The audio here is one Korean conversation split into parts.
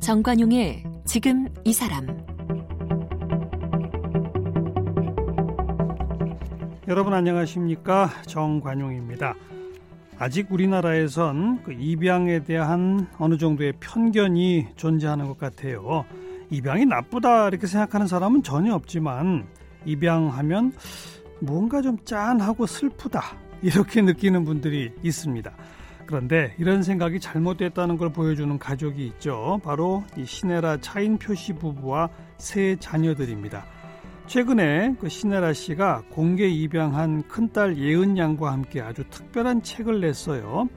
정관용의 지금 이 사람 여러분 안녕하십니까 정관용입니다. 아직 우리나라에선 그 입양에 대한 어느 정도의 편견이 존재하는 것 같아요. 입양이 나쁘다 이렇게 생각하는 사람은 전혀 없지만 입양하면 뭔가 좀 짠하고 슬프다 이렇게 느끼는 분들이 있습니다. 그런데 이런 생각이 잘못됐다는 걸 보여주는 가족이 있죠. 바로 이 시네라 차인 표시 부부와 세 자녀들입니다. 최근에 그 시네라 씨가 공개 입양한 큰딸 예은 양과 함께 아주 특별한 책을 냈어요.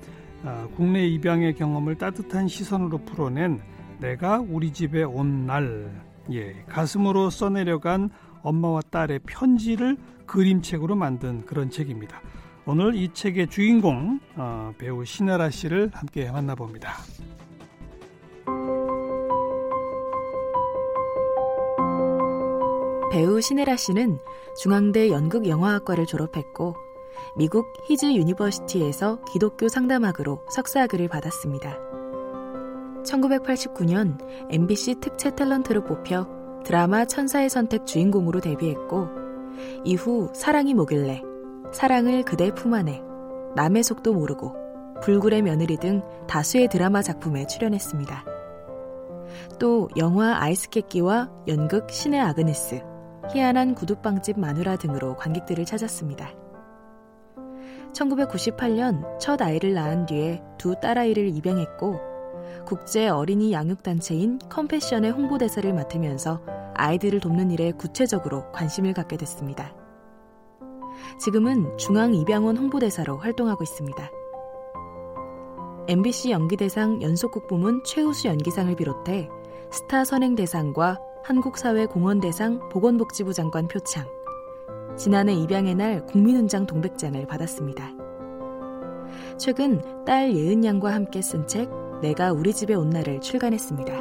아, 국내 입양의 경험을 따뜻한 시선으로 풀어낸 내가 우리 집에 온 날, 예, 가슴으로 써내려간 엄마와 딸의 편지를 그림책으로 만든 그런 책입니다. 오늘 이 책의 주인공 어, 배우 신애라 씨를 함께 만나봅니다. 배우 신애라 씨는 중앙대 연극영화학과를 졸업했고 미국 히즈 유니버시티에서 기독교 상담학으로 석사학위를 받았습니다. 1989년 MBC 특채 탤런트로 뽑혀 드라마 천사의 선택 주인공으로 데뷔했고 이후 사랑이 뭐길래 사랑을 그대 품 안에, 남의 속도 모르고, 불굴의 며느리 등 다수의 드라마 작품에 출연했습니다. 또 영화 아이스케끼와 연극 신의 아그네스, 희한한 구두빵집 마누라 등으로 관객들을 찾았습니다. 1998년 첫 아이를 낳은 뒤에 두 딸아이를 입양했고 국제 어린이 양육단체인 컴패션의 홍보대사를 맡으면서 아이들을 돕는 일에 구체적으로 관심을 갖게 됐습니다. 지금은 중앙입양원 홍보대사로 활동하고 있습니다. MBC 연기대상 연속극 부문 최우수 연기상을 비롯해 스타 선행대상과 한국사회공헌대상 보건복지부 장관 표창, 지난해 입양의 날 국민훈장 동백장을 받았습니다. 최근 딸 예은 양과 함께 쓴 책 내가 우리 집에 온 날을 출간했습니다.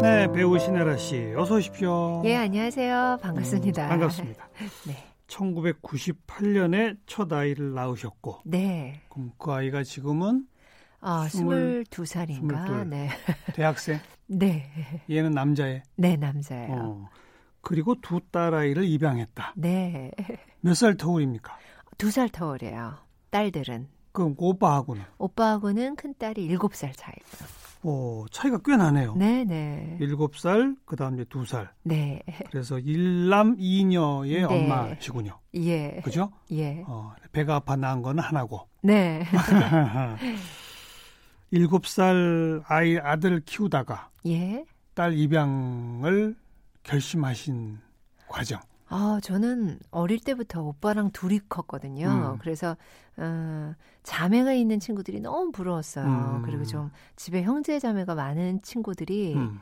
네, 배우 신혜라 씨, 어서 오십시오. 예, 안녕하세요. 반갑습니다. 음, 반갑습니다. 네. 1998년에 첫 아이를 낳으셨고. 네. 그럼 그 아이가 지금은 아, 22살인가? 22. 네. 대학생? 네. 얘는 남자애? 네, 남자예요. 어. 그리고 두 딸 아이를 입양했다. 네. 몇 살 터울입니까? 두 살 터울이에요. 딸들은. 그럼 오빠하고는? 오빠하고는 큰 딸이 7살 차이고요. 오, 차이가 꽤 나네요. 네 네. 7살, 그 다음에 2살. 네. 그래서 일남 이녀의 네. 엄마시군요. 예. 그죠? 예. 어, 배가 아파 낳은 거는 하나고. 네. 7살 아이 아들을 키우다가. 예. 딸 입양을 결심하신 과정. 아, 저는 어릴 때부터 오빠랑 둘이 컸거든요. 음. 그래서 어, 자매가 있는 친구들이 너무 부러웠어요. 음. 그리고 좀 집에 형제 자매가 많은 친구들이 음.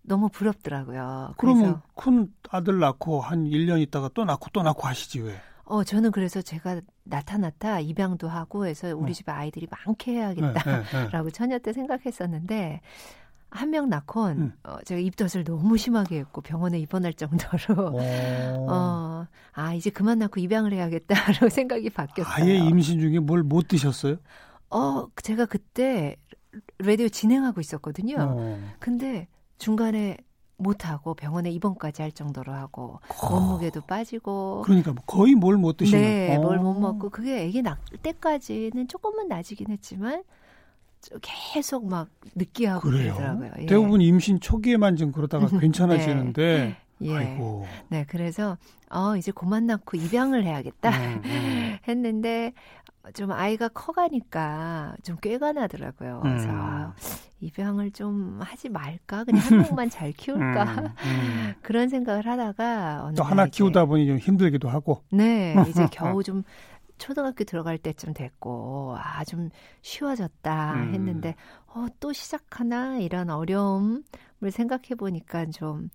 너무 부럽더라고요. 그러면 큰 아들 낳고 한 1년 있다가 또 낳고 또 낳고 하시지 왜? 어, 저는 그래서 제가 나타났다 입양도 하고 해서 우리 어. 집에 아이들이 많게 해야겠다라고 네, 네, 네. 처녀 때 생각했었는데 한 명 낳곤 음. 어, 제가 입덧을 너무 심하게 했고 병원에 입원할 정도로 어, 아 이제 그만 낳고 입양을 해야겠다라고 생각이 바뀌었어요. 아예 임신 중에 뭘 못 드셨어요? 어 제가 그때 라디오 진행하고 있었거든요. 어. 근데 중간에 못하고 병원에 입원까지 할 정도로 하고 어. 몸무게도 빠지고 그러니까 뭐 거의 뭘 못 드시는 네, 뭘 못 먹고 그게 아기 낳을 때까지는 조금은 나아지긴 했지만 계속 막 느끼하고 그래요? 그러더라고요. 예. 대부분 임신 초기에만 좀 그러다가 네. 괜찮아지는데 예. 아이고. 네, 그래서 어 이제 그만 낳고 입양을 해야겠다 음, 음. 했는데 좀 아이가 커가니까 좀 꾀가 나더라고요. 그래서 음. 아, 입양을 좀 하지 말까? 그냥 한 명만 잘 키울까? 음, 음. 그런 생각을 하다가 또 하나 키우다 보니 좀 힘들기도 하고. 네, 이제 겨우 좀 초등학교 들어갈 때쯤 됐고 아 좀 쉬워졌다 음. 했는데 어 또 시작하나 이런 어려움을 생각해 보니까 좀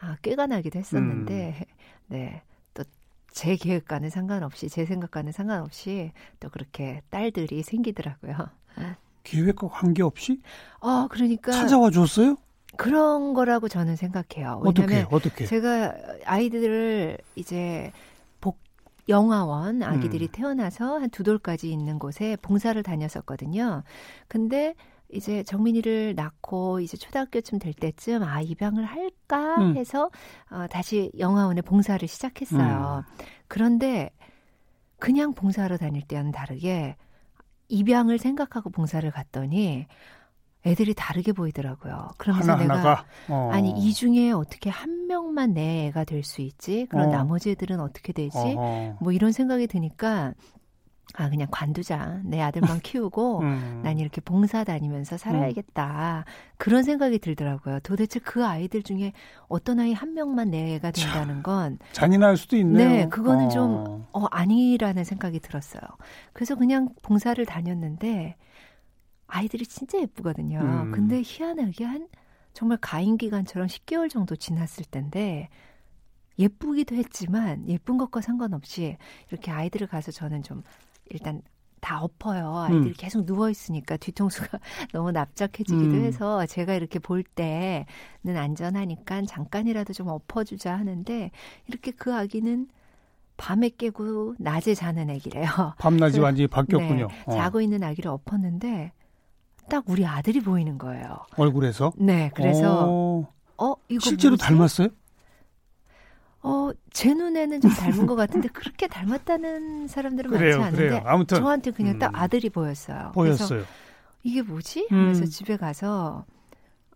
아, 꾀가 나기도 했었는데 음. 네. 또 제 계획과는 상관없이 제 생각과는 상관없이 또 그렇게 딸들이 생기더라고요. 계획과 관계없이? 어, 그러니까 찾아와 줬어요? 그런 거라고 저는 생각해요. 왜냐하면 어떻게, 어떻게? 제가 아이들을 이제 복 영아원 아기들이 음. 태어나서 한 두 돌까지 있는 곳에 봉사를 다녔었거든요. 근데 이제 정민이를 낳고 이제 초등학교쯤 될 때쯤 아 입양을 할까 음. 해서 어, 다시 영아원에 봉사를 시작했어요. 음. 그런데 그냥 봉사하러 다닐 때와는 다르게 입양을 생각하고 봉사를 갔더니 애들이 다르게 보이더라고요. 그러면서 하나, 내가 어. 아니 이 중에 어떻게 한 명만 내 애가 될 수 있지? 그럼 어. 나머지 애들은 어떻게 되지? 어어. 뭐 이런 생각이 드니까 아 그냥 관두자 내 아들만 키우고 음. 난 이렇게 봉사 다니면서 살아야겠다 음. 그런 생각이 들더라고요. 도대체 그 아이들 중에 어떤 아이 한 명만 내 애가 된다는 건 잔인할 수도 있네요. 네, 그거는 어. 좀 어, 아니라는 생각이 들었어요. 그래서 그냥 봉사를 다녔는데 아이들이 진짜 예쁘거든요. 음. 근데 희한하게 한 정말 가임 기간처럼 10개월 정도 지났을 텐데 예쁘기도 했지만 예쁜 것과 상관없이 이렇게 아이들을 가서 저는 좀 일단 다 엎어요. 아이들이 음. 계속 누워 있으니까 뒤통수가 너무 납작해지기도 음. 해서 제가 이렇게 볼 때는 안전하니까 잠깐이라도 좀 엎어주자 하는데 이렇게 그 아기는 밤에 깨고 낮에 자는 애기래요. 밤낮이 완전히 바뀌었군요. 네, 어. 자고 있는 아기를 엎었는데 딱 우리 아들이 보이는 거예요. 얼굴에서? 네, 그래서 오. 어 이거 실제로 뭐지? 닮았어요? 어, 제 눈에는 좀 닮은 것 같은데 그렇게 닮았다는 사람들은 그래요, 많지 않은데 그래요. 아무튼 저한테 그냥 음, 딱 아들이 보였어요. 보였어요. 이게 뭐지? 하면서 음. 집에 가서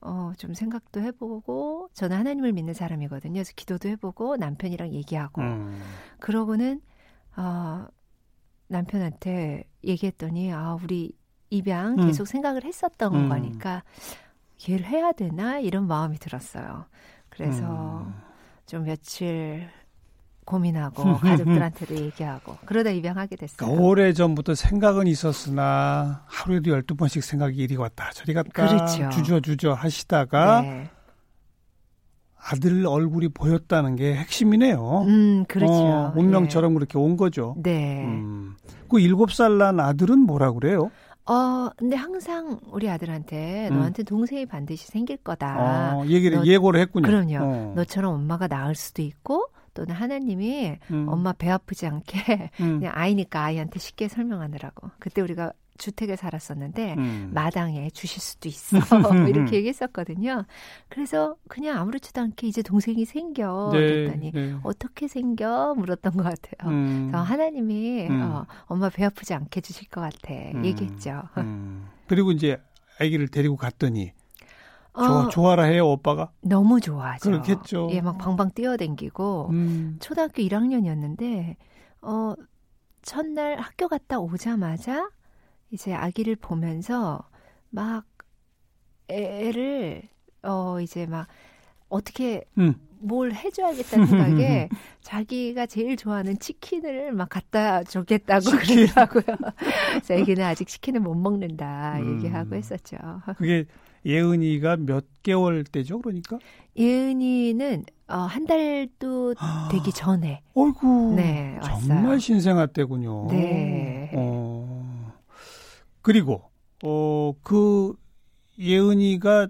어, 좀 생각도 해보고 저는 하나님을 믿는 사람이거든요. 그래서 기도도 해보고 남편이랑 얘기하고 음. 그러고는 어, 남편한테 얘기했더니 아 우리 입양 음. 계속 생각을 했었던 음. 거니까 얘를 해야 되나 이런 마음이 들었어요. 그래서 음. 좀 며칠 고민하고 가족들한테도 얘기하고 그러다 입양하게 됐어요. 그러니까 오래 전부터 생각은 있었으나 하루에도 열두 번씩 생각이 이리 왔다 저리 갔다 그렇죠. 주저주저 하시다가 네. 아들 얼굴이 보였다는 게 핵심이네요. 음, 그렇죠. 어, 운명처럼 네. 그렇게 온 거죠. 네. 음. 그 일곱 살 난 아들은 뭐라 그래요? 어, 근데 항상 우리 아들한테 음. 너한테 동생이 반드시 생길 거다. 어, 얘기를 너, 예고를 했군요. 그럼요. 어. 너처럼 엄마가 낳을 수도 있고 또는 하나님이 음. 엄마 배 아프지 않게 음. 그냥 아이니까 아이한테 쉽게 설명하느라고. 그때 우리가 주택에 살았었는데 음. 마당에 주실 수도 있어 이렇게 얘기했었거든요. 그래서 그냥 아무렇지도 않게 이제 동생이 생겨 네, 그랬더니 네. 어떻게 생겨 물었던 것 같아요. 음. 그래서 하나님이 음. 어, 엄마 배 아프지 않게 주실 것 같아 음. 얘기했죠. 음. 그리고 이제 아기를 데리고 갔더니 좋아, 어, 좋아라 해요, 오빠가? 너무 좋아하죠. 그렇겠죠. 예, 막 방방 뛰어댕기고, 음. 초등학교 1학년이었는데, 어, 첫날 학교 갔다 오자마자 이제 아기를 보면서 막 애를 어 이제 막 어떻게 음. 뭘 해줘야겠다는 생각에 자기가 제일 좋아하는 치킨을 막 갖다 주겠다고 치킨. 그러더라고요. 그래서 애기는 아직 치킨을 못 먹는다 음. 얘기하고 했었죠. 그게 예은이가 몇 개월 때죠, 그러니까? 예은이는 어, 한 달도 아. 되기 전에. 어이구. 네, 정말 신생아 때군요. 네. 어. 그리고 어 그 예은이가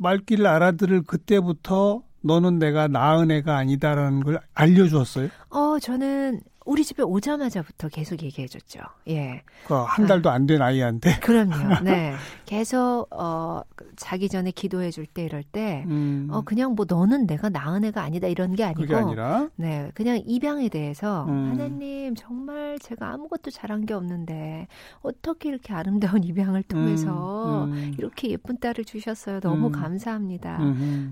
말귀를 알아들을 그때부터 너는 내가 낳은 애가 아니다라는 걸 알려주었어요? 어, 저는 우리 집에 오자마자부터 계속 얘기해줬죠. 예. 그한 달도 안 된 아이한테. 그럼요. 네. 계속 어 자기 전에 기도해줄 때 이럴 때, 음. 어 그냥 뭐 너는 내가 낳은 애가 아니다 이런 게 아니고, 그게 아니라, 네, 그냥 입양에 대해서 음. 하나님 정말 제가 아무것도 잘한 게 없는데 어떻게 이렇게 아름다운 입양을 통해서 음. 음. 이렇게 예쁜 딸을 주셨어요. 너무 음. 감사합니다.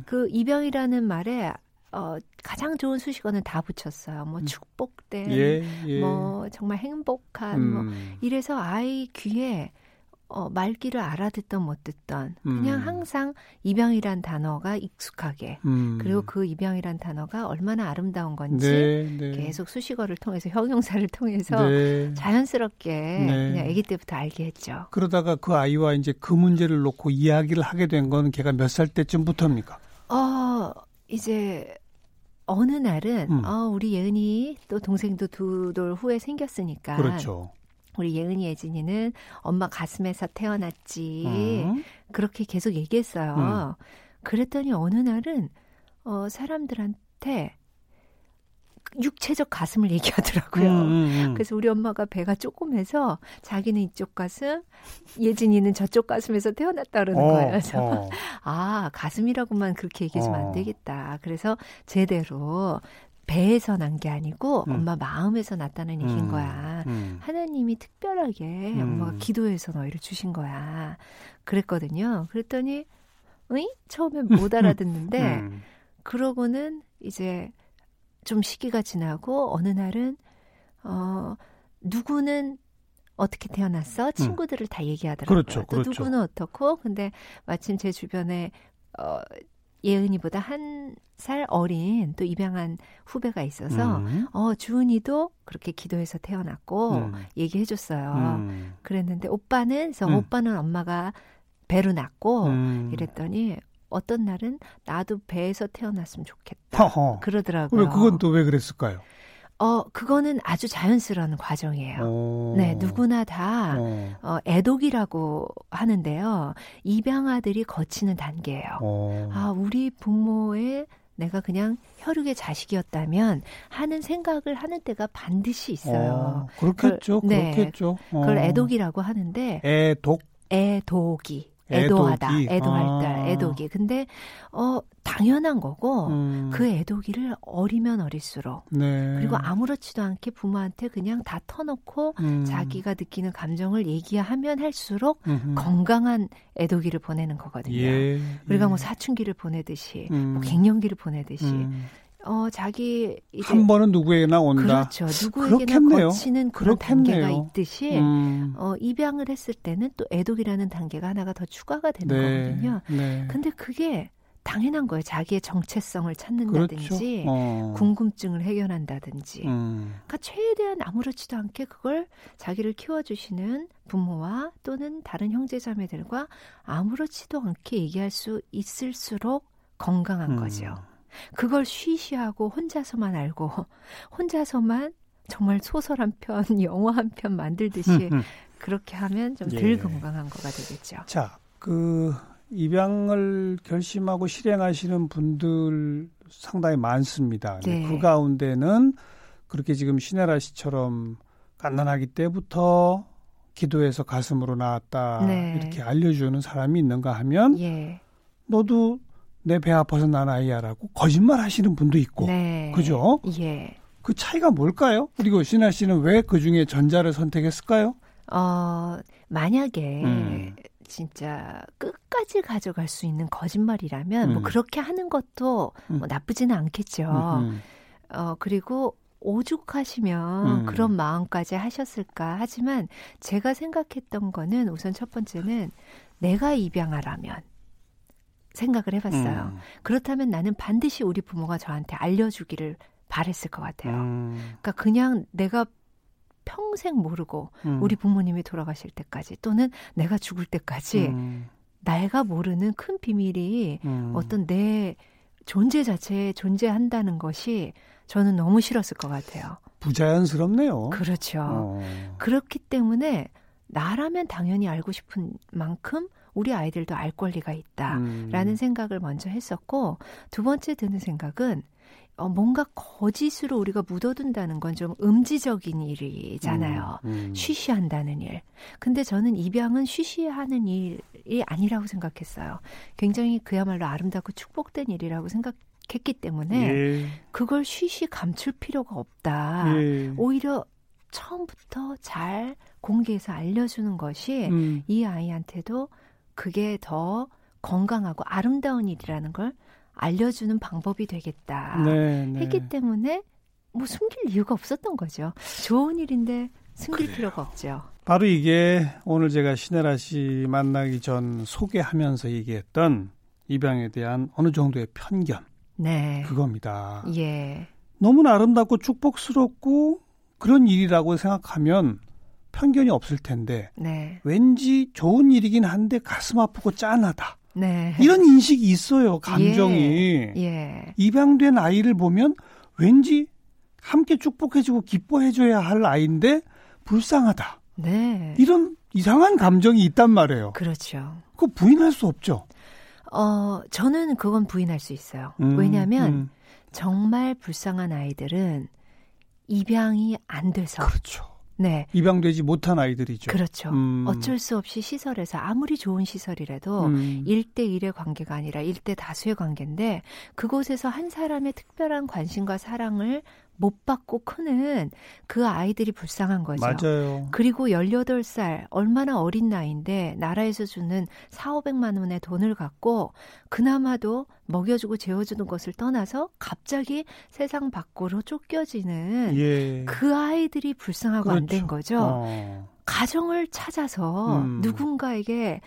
그 입양이라는 말에 어, 가장 좋은 수식어는 다 붙였어요. 뭐 음. 축복된, 예, 예. 뭐 정말 행복한, 뭐 음. 뭐 이래서 아이 귀에 어, 말귀를 알아듣던 못 듣던 그냥 음. 항상 입양이란 단어가 익숙하게 음. 그리고 그 입양이란 단어가 얼마나 아름다운 건지 네, 네. 계속 수식어를 통해서 형용사를 통해서 네. 자연스럽게 네. 그냥 아기 때부터 알게 했죠. 그러다가 그 아이와 이제 그 문제를 놓고 이야기를 하게 된 건 걔가 몇 살 때쯤부터입니까? 어 이제 어느 날은 음. 어, 우리 예은이 또 동생도 두 돌 후에 생겼으니까 그렇죠. 우리 예은이 예진이는 엄마 가슴에서 태어났지 음. 그렇게 계속 얘기했어요. 음. 그랬더니 어느 날은 어, 사람들한테 육체적 가슴을 얘기하더라고요. 음, 음, 음. 그래서 우리 엄마가 배가 조금해서 자기는 이쪽 가슴, 예진이는 저쪽 가슴에서 태어났다 그러는 어, 거예요. 그래서 어. 아 가슴이라고만 그렇게 얘기해주면 어. 안 되겠다. 그래서 제대로 배에서 난 게 아니고 음. 엄마 마음에서 났다는 얘기인 음. 거야. 음. 하나님이 특별하게 음. 엄마가 기도해서 너희를 주신 거야. 그랬거든요. 그랬더니 으이? 처음엔 못 알아듣는데 음. 그러고는 이제 좀 시기가 지나고 어느 날은 어 누구는 어떻게 태어났어? 음. 친구들을 음. 다 얘기하더라고요. 그렇죠, 또 그렇죠. 누구는 어떻고 근데 마침 제 주변에 어 예은이보다 한 살 어린 또 입양한 후배가 있어서 음. 어 주은이도 그렇게 기도해서 태어났고 음. 얘기해 줬어요. 음. 그랬는데 오빠는 그래서 음. 오빠는 엄마가 배로 낳고 이랬더니 어떤 날은 나도 배에서 태어났으면 좋겠다. 허허. 그러더라고요. 왜 그건 또 왜 그랬을까요? 어, 그거는 아주 자연스러운 과정이에요. 오. 네, 누구나 다, 오. 어, 애독이라고 하는데요. 입양아들이 거치는 단계예요. 오. 아, 우리 부모의 내가 그냥 혈육의 자식이었다면 하는 생각을 하는 때가 반드시 있어요. 어, 그렇겠죠. 그걸, 네, 그렇겠죠. 그걸 어. 애독이라고 하는데. 애독? 애독이. 애도하다, 애독이. 애도할 아. 때, 애독이. 근데 어 당연한 거고 음. 그 애독이를 어리면 어릴수록 네. 그리고 아무렇지도 않게 부모한테 그냥 다 터놓고 음. 자기가 느끼는 감정을 얘기하면 할수록 음흠. 건강한 애독이를 보내는 거거든요. 예. 우리가 뭐 예. 사춘기를 보내듯이 뭐 음. 뭐 갱년기를 보내듯이 음. 어 자기 한 번은 누구에게나 온다. 그렇죠. 누구에게나 그렇겠네요. 거치는 그런 그렇겠네요. 단계가 있듯이 음. 어 입양을 했을 때는 또 애독이라는 단계가 하나가 더 추가가 되는 네. 거거든요. 네. 근데 그게 당연한 거예요. 자기의 정체성을 찾는다든지 그렇죠. 어. 궁금증을 해결한다든지. 음. 그러니까 최대한 아무렇지도 않게 그걸 자기를 키워주시는 부모와 또는 다른 형제자매들과 아무렇지도 않게 얘기할 수 있을수록 건강한 음. 거죠. 그걸 쉬쉬하고 혼자서만 알고 혼자서만 정말 소설 한 편, 영화 한 편 만들듯이 그렇게 하면 좀덜 예. 건강한 거가 되겠죠. 자, 그 입양을 결심하고 실행하시는 분들 상당히 많습니다. 네. 그 가운데는 그렇게 지금 시네라 씨처럼 갓난아기 때부터 기도해서 가슴으로 나왔다 네. 이렇게 알려주는 사람이 있는가 하면 예. 너도 내 배 아파서 난 아이야라고 거짓말 하시는 분도 있고. 네. 그죠? 예. 그 차이가 뭘까요? 그리고 신아 씨는 왜 그 중에 전자를 선택했을까요? 어, 만약에 음. 진짜 끝까지 가져갈 수 있는 거짓말이라면 뭐 음. 뭐 그렇게 하는 것도 음. 뭐 나쁘지는 않겠죠. 음, 음. 어, 그리고 오죽하시면 음. 그런 마음까지 하셨을까 하지만 제가 생각했던 거는 우선 첫 번째는 내가 입양하라면 생각을 해봤어요. 음. 그렇다면 나는 반드시 우리 부모가 저한테 알려주기를 바랬을 것 같아요. 음. 그러니까 그냥 내가 평생 모르고 음. 우리 부모님이 돌아가실 때까지 또는 내가 죽을 때까지 음. 내가 모르는 큰 비밀이 음. 어떤 내 존재 자체에 존재한다는 것이 저는 너무 싫었을 것 같아요. 부자연스럽네요. 그렇죠. 어. 그렇기 때문에 나라면 당연히 알고 싶은 만큼 우리 아이들도 알 권리가 있다라는 음. 생각을 먼저 했었고 두 번째 드는 생각은 어, 뭔가 거짓으로 우리가 묻어둔다는 건 좀 음지적인 일이잖아요. 음, 음. 쉬쉬한다는 일. 근데 저는 입양은 쉬쉬하는 일이 아니라고 생각했어요. 굉장히 그야말로 아름답고 축복된 일이라고 생각 했기 때문에 예. 그걸 쉬쉬 감출 필요가 없다. 예. 오히려 처음부터 잘 공개해서 알려주는 것이 음. 이 아이한테도 그게 더 건강하고 아름다운 일이라는 걸 알려주는 방법이 되겠다 네, 네. 했기 때문에 뭐 숨길 이유가 없었던 거죠. 좋은 일인데 숨길 그래요. 필요가 없죠. 바로 이게 오늘 제가 신혜라 씨 만나기 전 소개하면서 얘기했던 입양에 대한 어느 정도의 편견. 네. 그겁니다. 예. 너무나 아름답고 축복스럽고 그런 일이라고 생각하면 편견이 없을 텐데 네. 왠지 좋은 일이긴 한데 가슴 아프고 짠하다. 네. 이런 인식이 있어요. 감정이 예. 예. 입양된 아이를 보면 왠지 함께 축복해주고 기뻐해줘야 할 아이인데 불쌍하다. 네. 이런 이상한 감정이 있단 말이에요. 그렇죠. 그 부인할 수 없죠. 어, 저는 그건 부인할 수 있어요. 음, 왜냐하면 음. 정말 불쌍한 아이들은 입양이 안 돼서 그렇죠. 네. 입양되지 못한 아이들이죠. 그렇죠. 음. 어쩔 수 없이 시설에서 아무리 좋은 시설이라도 음. 1대1의 관계가 아니라 1대 다수의 관계인데 그곳에서 한 사람의 특별한 관심과 사랑을 못 받고 크는 그 아이들이 불쌍한 거죠. 맞아요. 그리고 18살 얼마나 어린 나이인데 나라에서 주는 4, 500만 원의 돈을 갖고 그나마도 먹여주고 재워주는 것을 떠나서 갑자기 세상 밖으로 쫓겨지는 예. 그 아이들이 불쌍하고 안된 그렇죠. 거죠. 어. 가정을 찾아서 음. 누군가에게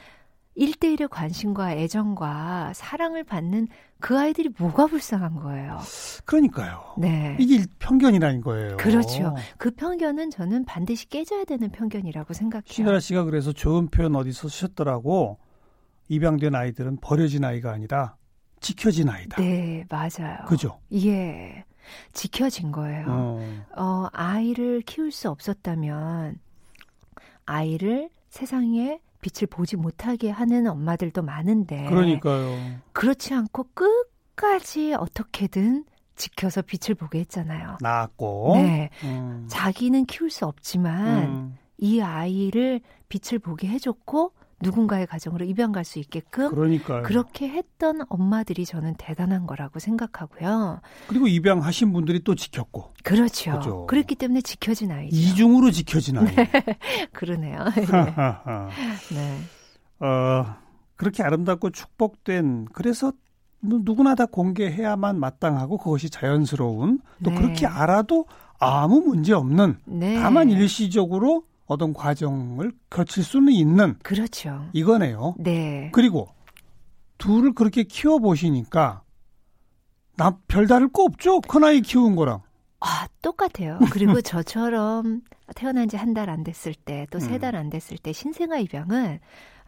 1대1의 관심과 애정과 사랑을 받는 그 아이들이 뭐가 불쌍한 거예요. 그러니까요. 네. 이게 편견이라는 거예요. 그렇죠. 그 편견은 저는 반드시 깨져야 되는 편견이라고 생각해요. 신나라 씨가 그래서 좋은 표현 어디서 쓰셨더라고. 입양된 아이들은 버려진 아이가 아니라 지켜진 아이다. 네, 맞아요. 그죠? 예. 지켜진 거예요. 어. 어, 아이를 키울 수 없었다면 아이를 세상에 빛을 보지 못하게 하는 엄마들도 많은데 그러니까요. 그렇지 않고 끝까지 어떻게든 지켜서 빛을 보게 했잖아요. 낳았고. 네. 음. 자기는 키울 수 없지만 음. 이 아이를 빛을 보게 해줬고 누군가의 가정으로 입양 갈 수 있게끔 그러니까요. 그렇게 했던 엄마들이 저는 대단한 거라고 생각하고요. 그리고 입양하신 분들이 또 지켰고. 그렇죠. 그죠. 그랬기 때문에 지켜진 아이죠. 이중으로 지켜진 아이. 그러네요. 하하하. 네. 어, 그렇게 아름답고 축복된 그래서 누- 누구나 다 공개해야만 마땅하고 그것이 자연스러운 또 네. 그렇게 알아도 아무 문제 없는 네. 다만 일시적으로 어떤 과정을 거칠 수는 있는 그렇죠. 이거네요. 네. 그리고 둘을 그렇게 키워 보시니까 나 별다를 거 없죠. 큰 아이 키운 거랑. 아, 똑같아요. 그리고 저처럼 태어난 지 한 달 안 됐을 때, 또세 음. 달안 됐을 때 신생아 입양은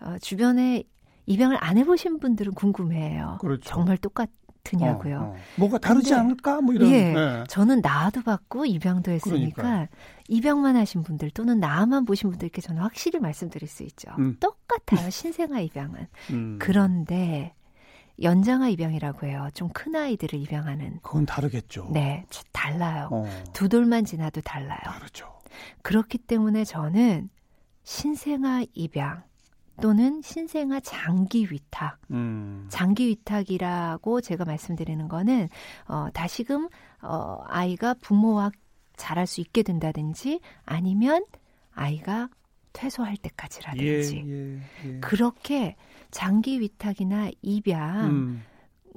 어, 주변에 입양을 안 해보신 분들은 궁금해해요. 그렇죠. 정말 똑같 으냐고요. 어, 어. 뭐가 다르지 근데- 않을까? 뭐 이런. 예. 네. 저는 낳아도 받고 입양도 했으니까 그러니까요. 입양만 하신 분들 또는 낳아만 보신 분들께 저는 확실히 말씀드릴 수 있죠. 음. 똑같아요. 신생아 입양은. 음. 그런데 연장아 입양이라고 해요. 좀 큰 아이들을 입양하는. 그건 다르겠죠. 네, 저- 달라요. 어, 두 돌만 지나도 달라요. 다르죠. 그렇기 때문에 저는 신생아 입양 또는 신생아 장기 위탁, 음. 장기 위탁이라고 제가 말씀드리는 거는 어, 다시금 어, 아이가 부모와 자랄 수 있게 된다든지 아니면 아이가 퇴소할 예, 때까지라든지 예, 예. 그렇게 장기 위탁이나 입양 음.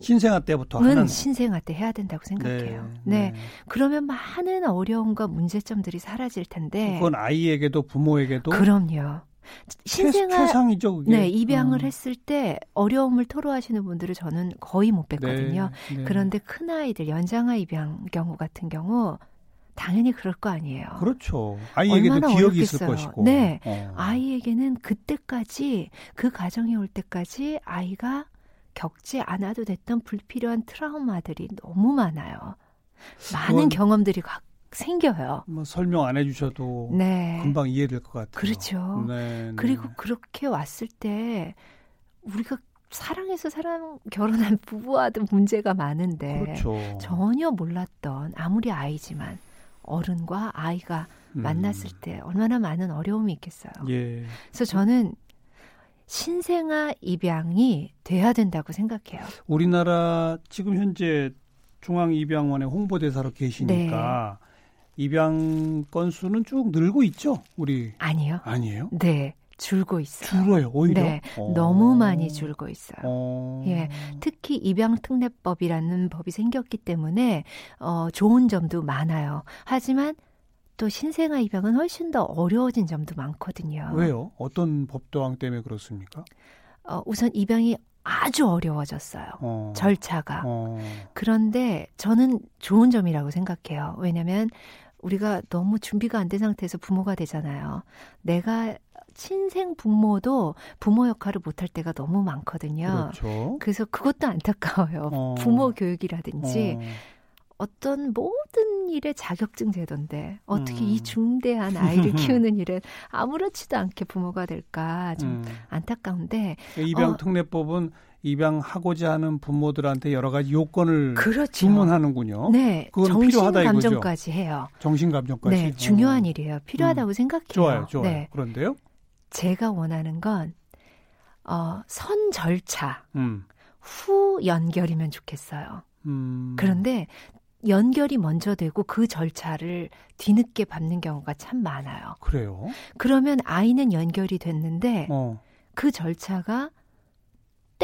신생아 때부터 은 하는 신생아 때 해야 된다고 생각해요. 네, 네. 그러면 많은 어려움과 문제점들이 사라질 텐데. 그건 아이에게도 부모에게도 그럼요. 최, 신생아 최상이죠. 그게. 네, 입양을 음. 했을 때 어려움을 토로하시는 분들을 저는 거의 못 뵀거든요. 네, 네. 그런데 큰 아이들 연장아 입양 경우 같은 경우 당연히 그럴 거 아니에요. 그렇죠. 아이에게도 기억이 있을 어렵겠어요. 것이고. 네. 어. 아이에게는 그때까지 그 가정이 올 때까지 아이가 겪지 않아도 됐던 불필요한 트라우마들이 너무 많아요. 많은 경험들이 각 생겨요. 뭐 설명 안 해주셔도 네. 금방 이해될 것 같아요. 그렇죠. 네, 네. 그리고 그렇게 왔을 때 우리가 사랑해서 사랑 결혼한 부부와도 문제가 많은데 그렇죠. 전혀 몰랐던 아무리 아이지만 어른과 아이가 음. 만났을 때 얼마나 많은 어려움이 있겠어요. 예. 그래서 저는 신생아 입양이 돼야 된다고 생각해요. 우리나라 지금 현재 중앙입양원의 홍보대사로 계시니까 네. 입양 건수는 쭉 늘고 있죠. 우리 아니요. 아니에요? 네, 줄고 있어요. 줄어요 오히려. 네, 어. 너무 많이 줄고 있어요. 어. 예. 특히 입양특례법이라는 법이 생겼기 때문에 어, 좋은 점도 많아요. 하지만 또 신생아 입양은 훨씬 더 어려워진 점도 많거든요. 왜요? 어떤 법도항 때문에 그렇습니까? 어, 우선 입양이 아주 어려워졌어요. 어. 절차가. 어. 그런데 저는 좋은 점이라고 생각해요. 왜냐하면 우리가 너무 준비가 안 된 상태에서 부모가 되잖아요. 내가 친생 부모도 부모 역할을 못할 때가 너무 많거든요. 그렇죠. 그래서 그것도 안타까워요. 어. 부모 교육이라든지 어. 어떤 모든 일에 자격증 제도인데 어떻게 음. 이 중대한 아이를 키우는 일에 아무렇지도 않게 부모가 될까 좀 음. 안타까운데 입양 어. 특례법은 입양하고자 하는 부모들한테 여러 가지 요건을 그렇죠. 주문하는군요. 네, 그건 정신 필요하다 이거죠. 감정까지 해요. 정신 감정까지. 네, 중요한 어. 일이에요. 필요하다고 생각해요. 좋아요, 좋아요. 네, 그런데요? 제가 원하는 건 어, 선 절차 음. 후 연결이면 좋겠어요. 음. 그런데 연결이 먼저 되고 그 절차를 뒤늦게 밟는 경우가 참 많아요. 그래요? 그러면 아이는 연결이 됐는데 어. 그 절차가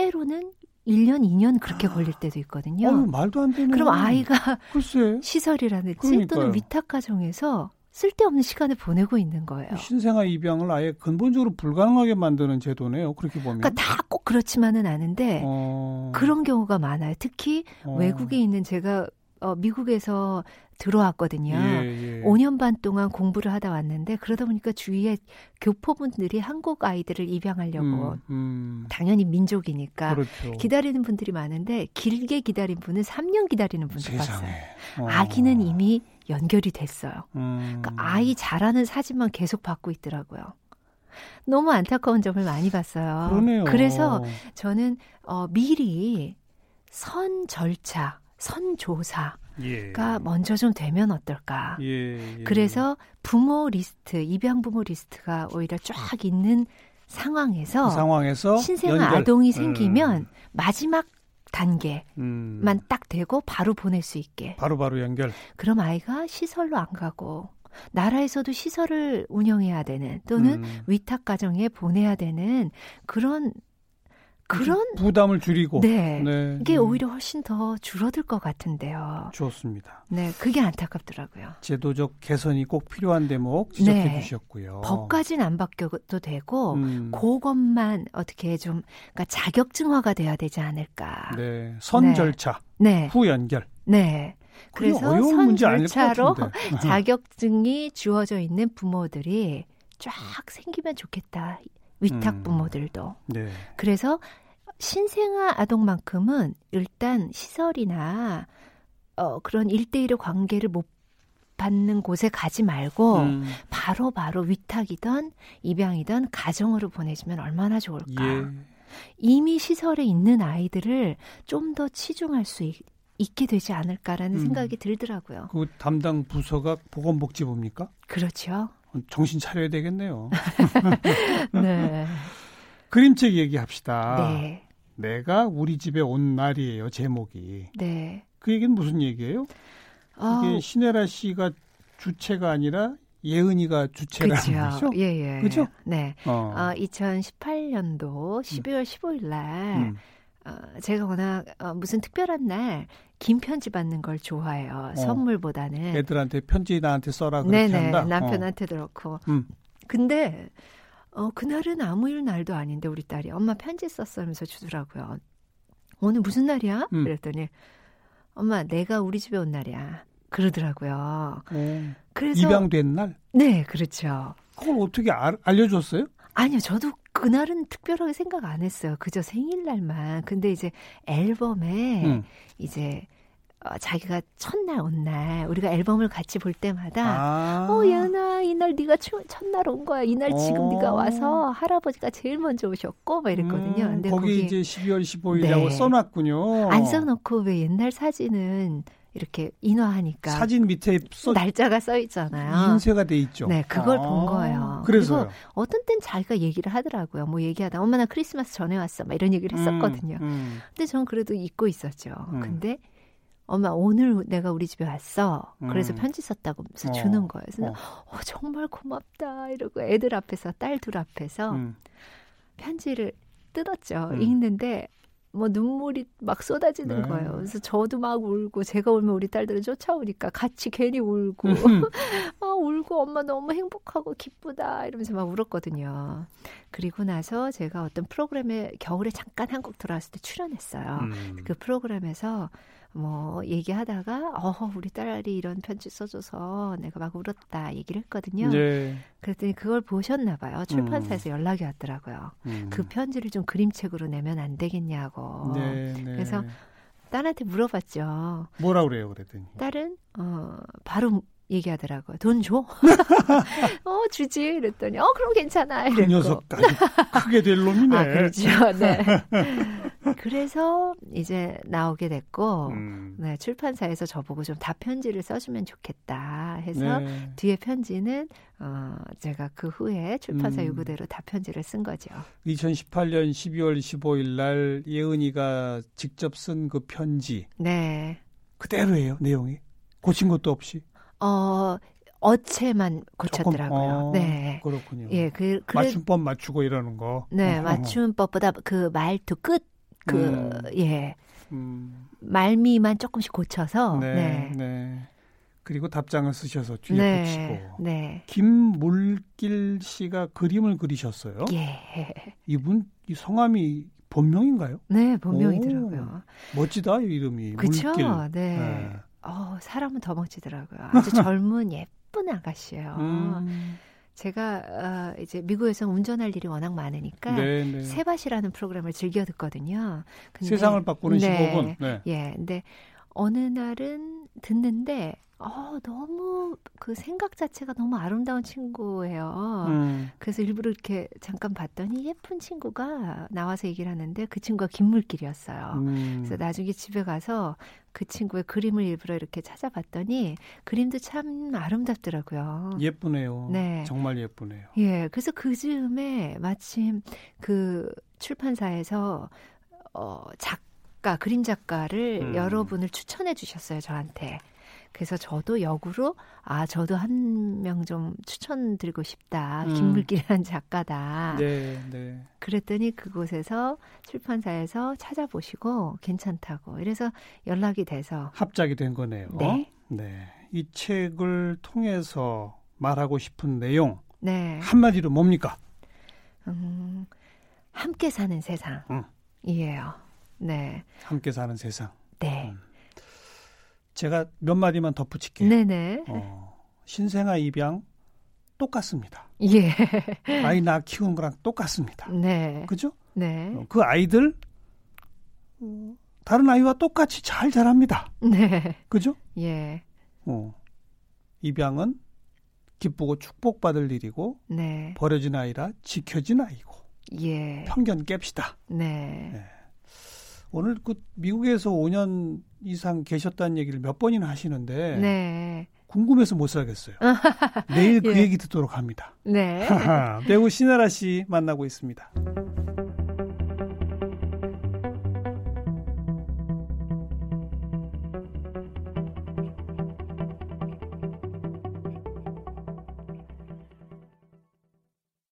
때로는 1년, 2년 그렇게 걸릴 때도 있거든요. 어휴, 말도 안 되네. 그럼 아이가 글쎄 시설이라든지 그러니까요. 또는 위탁 가정에서 쓸데없는 시간을 보내고 있는 거예요. 신생아 입양을 아예 근본적으로 불가능하게 만드는 제도네요. 그렇게 보면. 그러니까 다 꼭 그렇지만은 않은데 어. 그런 경우가 많아요. 특히 어. 외국에 있는 제가 어, 미국에서 들어왔거든요. 예, 예. 5년 반 동안 공부를 하다 왔는데 그러다 보니까 주위에 교포분들이 한국 아이들을 입양하려고 음, 음. 당연히 민족이니까 그렇죠. 기다리는 분들이 많은데 길게 기다린 분은 3년 기다리는 분도 봤어요. 어. 아기는 이미 연결이 됐어요. 음. 그러니까 아이 자라는 사진만 계속 받고 있더라고요. 너무 안타까운 점을 많이 봤어요. 그러네요. 그래서 저는 어, 미리 선 절차, 선 조사가 예. 먼저 좀 되면 어떨까. 예, 예. 그래서 부모 리스트, 입양 부모 리스트가 오히려 쫙 있는 상황에서 그 상황에서 신생아 연결. 아동이 생기면 마지막 단계만 음, 음. 딱 되고 바로 보낼 수 있게. 바로 바로 연결. 그럼 아이가 시설로 안 가고 나라에서도 시설을 운영해야 되는 또는 음. 위탁 가정에 보내야 되는 그런 그런 부담을 줄이고. 네. 네. 이게 음. 오히려 훨씬 더 줄어들 것 같은데요. 좋습니다. 네, 그게 안타깝더라고요. 제도적 개선이 꼭 필요한 대목 지적해 네. 주셨고요. 법까지는 안 바뀌어도 되고 음, 그것만 어떻게 좀 그러니까 자격증화가 돼야 되지 않을까. 네. 선 네. 절차, 네, 후 연결. 네. 그래서 어려운 선 문제 아닐 것 절차로. 자격증이 주어져 있는 부모들이 쫙 생기면 좋겠다. 위탁 음. 부모들도. 네. 그래서 신생아 아동만큼은 일단 시설이나 어, 그런 일대일의 관계를 못 받는 곳에 가지 말고 음, 바로 바로 위탁이든 입양이든 가정으로 보내주면 얼마나 좋을까. 예. 이미 시설에 있는 아이들을 좀 더 치중할 수 있, 게 되지 않을까라는 음. 생각이 들더라고요. 그 담당 부서가 보건복지부입니까? 그렇죠. 정신 차려야 되겠네요. 네. 그림책 얘기합시다. 네. 내가 우리 집에 온 날이에요. 제목이. 네. 그 얘기는 무슨 얘기예요? 아, 이게 신혜라 씨가 주체가 아니라 예은이가 주체라는 그렇죠. 거죠? 예, 예. 그죠? 네. 어. 어, 2018년도 12월 15일 날 음. 어, 제가 워낙 어, 무슨 특별한 날 긴 편지 받는 걸 좋아해요. 선물보다는. 애들한테 편지 나한테 써라 그렇게 네네. 한다. 어. 남편한테도 그렇고. 음. 근데 어, 그날은 아무 일 날도 아닌데 우리 딸이 엄마 편지 썼어 하면서 주더라고요. 오늘 무슨 날이야? 음. 그랬더니 엄마 내가 우리 집에 온 날이야. 그러더라고요. 어. 그래서 입양된 날 네, 그렇죠. 그걸 어떻게 알, 알려줬어요? 아니요, 저도 그날은 특별하게 생각 안 했어요. 그저 생일날만. 근데 이제 앨범에 음. 이제 어, 자기가 첫날 온 날 우리가 앨범을 같이 볼 때마다 아. 어 예은아 이날 네가 추- 첫날 온 거야. 이날 지금 어. 네가 와서 할아버지가 제일 먼저 오셨고 막 이랬거든요. 음, 근데 거기, 거기 이제 12월 15일이라고 네. 써놨군요. 안 써놓고 왜 옛날 사진은 이렇게 인화하니까 사진 밑에 써 날짜가 써 있잖아요. 인쇄가 돼 있죠. 네, 그걸 아, 본 거예요. 그래서요. 어떤 땐 자기가 얘기를 하더라고요. 뭐 얘기하다 엄마 나 크리스마스 전에 왔어. 막 이런 얘기를 했었거든요. 음, 음. 근데 전 그래도 잊고 있었죠. 음. 근데 엄마 오늘 내가 우리 집에 왔어. 그래서 음. 편지 썼다고 하면서 어. 주는 거예요. 그래서 어. 어, 정말 고맙다 이러고 애들 앞에서 딸 둘 앞에서 음. 편지를 뜯었죠. 음. 읽는데 뭐 눈물이 막 쏟아지는 네. 거예요. 그래서 저도 막 울고 제가 울면 우리 딸들은 쫓아오니까 같이 괜히 울고 음. 아 울고 엄마 너무 행복하고 기쁘다 이러면서 막 울었거든요. 그리고 나서 제가 어떤 프로그램에 겨울에 잠깐 한국 들어왔을 때 출연했어요. 음. 그 프로그램에서 뭐 얘기하다가 어 우리 딸이 이런 편지 써줘서 내가 막 울었다 얘기를 했거든요. 네. 그랬더니 그걸 보셨나 봐요. 출판사에서 연락이 왔더라고요. 음. 그 편지를 좀 그림책으로 내면 안 되겠냐고. 네, 네. 그래서 딸한테 물어봤죠. 뭐라 그래요, 그랬더니. 딸은 어 바로 얘기하더라고요. 돈 줘? 어, 주지. 그랬더니, 어, 그럼 괜찮아. 이랬고. 그 녀석까지 크게 될 놈이네. 아, 그렇죠. 네. 그래서 이제 나오게 됐고, 음. 네, 출판사에서 저보고 좀 답편지를 써주면 좋겠다 해서 네. 뒤에 편지는, 어, 제가 그 후에 출판사 음. 요구대로 답편지를 쓴 거죠. 2018년 12월 15일 날 예은이가 직접 쓴 그 편지. 네. 그대로예요, 내용이. 고친 것도 없이. 어, 어체만 고쳤더라고요. 조금, 어, 네. 그렇군요. 예, 그, 그래, 맞춤법 맞추고 이러는 거. 네, 어. 맞춤법보다 그 말투 끝, 그, 음. 예. 음. 말미만 조금씩 고쳐서. 네, 네. 네. 그리고 답장을 쓰셔서 뒤에 네, 붙이고. 네. 김물길 씨가 그림을 그리셨어요. 예. 이분 이 성함이 본명인가요? 네, 본명이더라고요. 오, 멋지다 이름이. 그렇죠. 네. 네. 어, 사람은 더 멋지더라고요. 아주 젊은 예쁜 아가씨예요. 음. 제가 어, 이제 미국에서 운전할 일이 워낙 많으니까 네네. 네. 세밭이라는 프로그램을 즐겨 듣거든요. 근데, 세상을 바꾸는 네, 15분. 네. 예. 근데 어느 날은 듣는데 어, 너무 그 생각 자체가 너무 아름다운 친구예요. 음. 그래서 일부러 이렇게 잠깐 봤더니 예쁜 친구가 나와서 얘기를 하는데 그 친구가 김물길이었어요. 음. 그래서 나중에 집에 가서 그 친구의 그림을 일부러 이렇게 찾아봤더니 그림도 참 아름답더라고요. 예쁘네요. 네. 정말 예쁘네요. 예. 그래서 그 즈음에 마침 그 출판사에서 어, 작가, 그림 작가를 음. 여러분을 추천해 주셨어요, 저한테. 그래서 저도 역으로 아 저도 한 명 좀 추천드리고 싶다. 음. 김물길이라는 작가다. 네, 네. 그랬더니 그곳에서 출판사에서 찾아보시고 괜찮다고. 이래서 연락이 돼서 합작이 된 거네요. 네. 네. 이 책을 통해서 말하고 싶은 내용 네. 한마디로 뭡니까? 음, 함께 사는 세상이에요. 음. 네. 함께 사는 세상. 네. 음. 제가 몇 마디만 덧붙일게요. 네네. 어, 신생아 입양 똑같습니다. 예. 아이 낳 키우는 거랑 똑같습니다. 네. 그죠? 네. 어, 그 아이들 어, 다른 아이와 똑같이 잘 자랍니다. 네. 그죠? 예. 어, 입양은 기쁘고 축복받을 일이고 네. 버려진 아이라 지켜진 아이고. 예. 편견 깹시다. 네. 네. 오늘 그 미국에서 5년 이상 계셨다는 얘기를 몇 번이나 하시는데 네. 궁금해서 못 살겠어요. 내일 그 예. 얘기 듣도록 합니다. 네. 배우 신나라 씨 만나고 있습니다.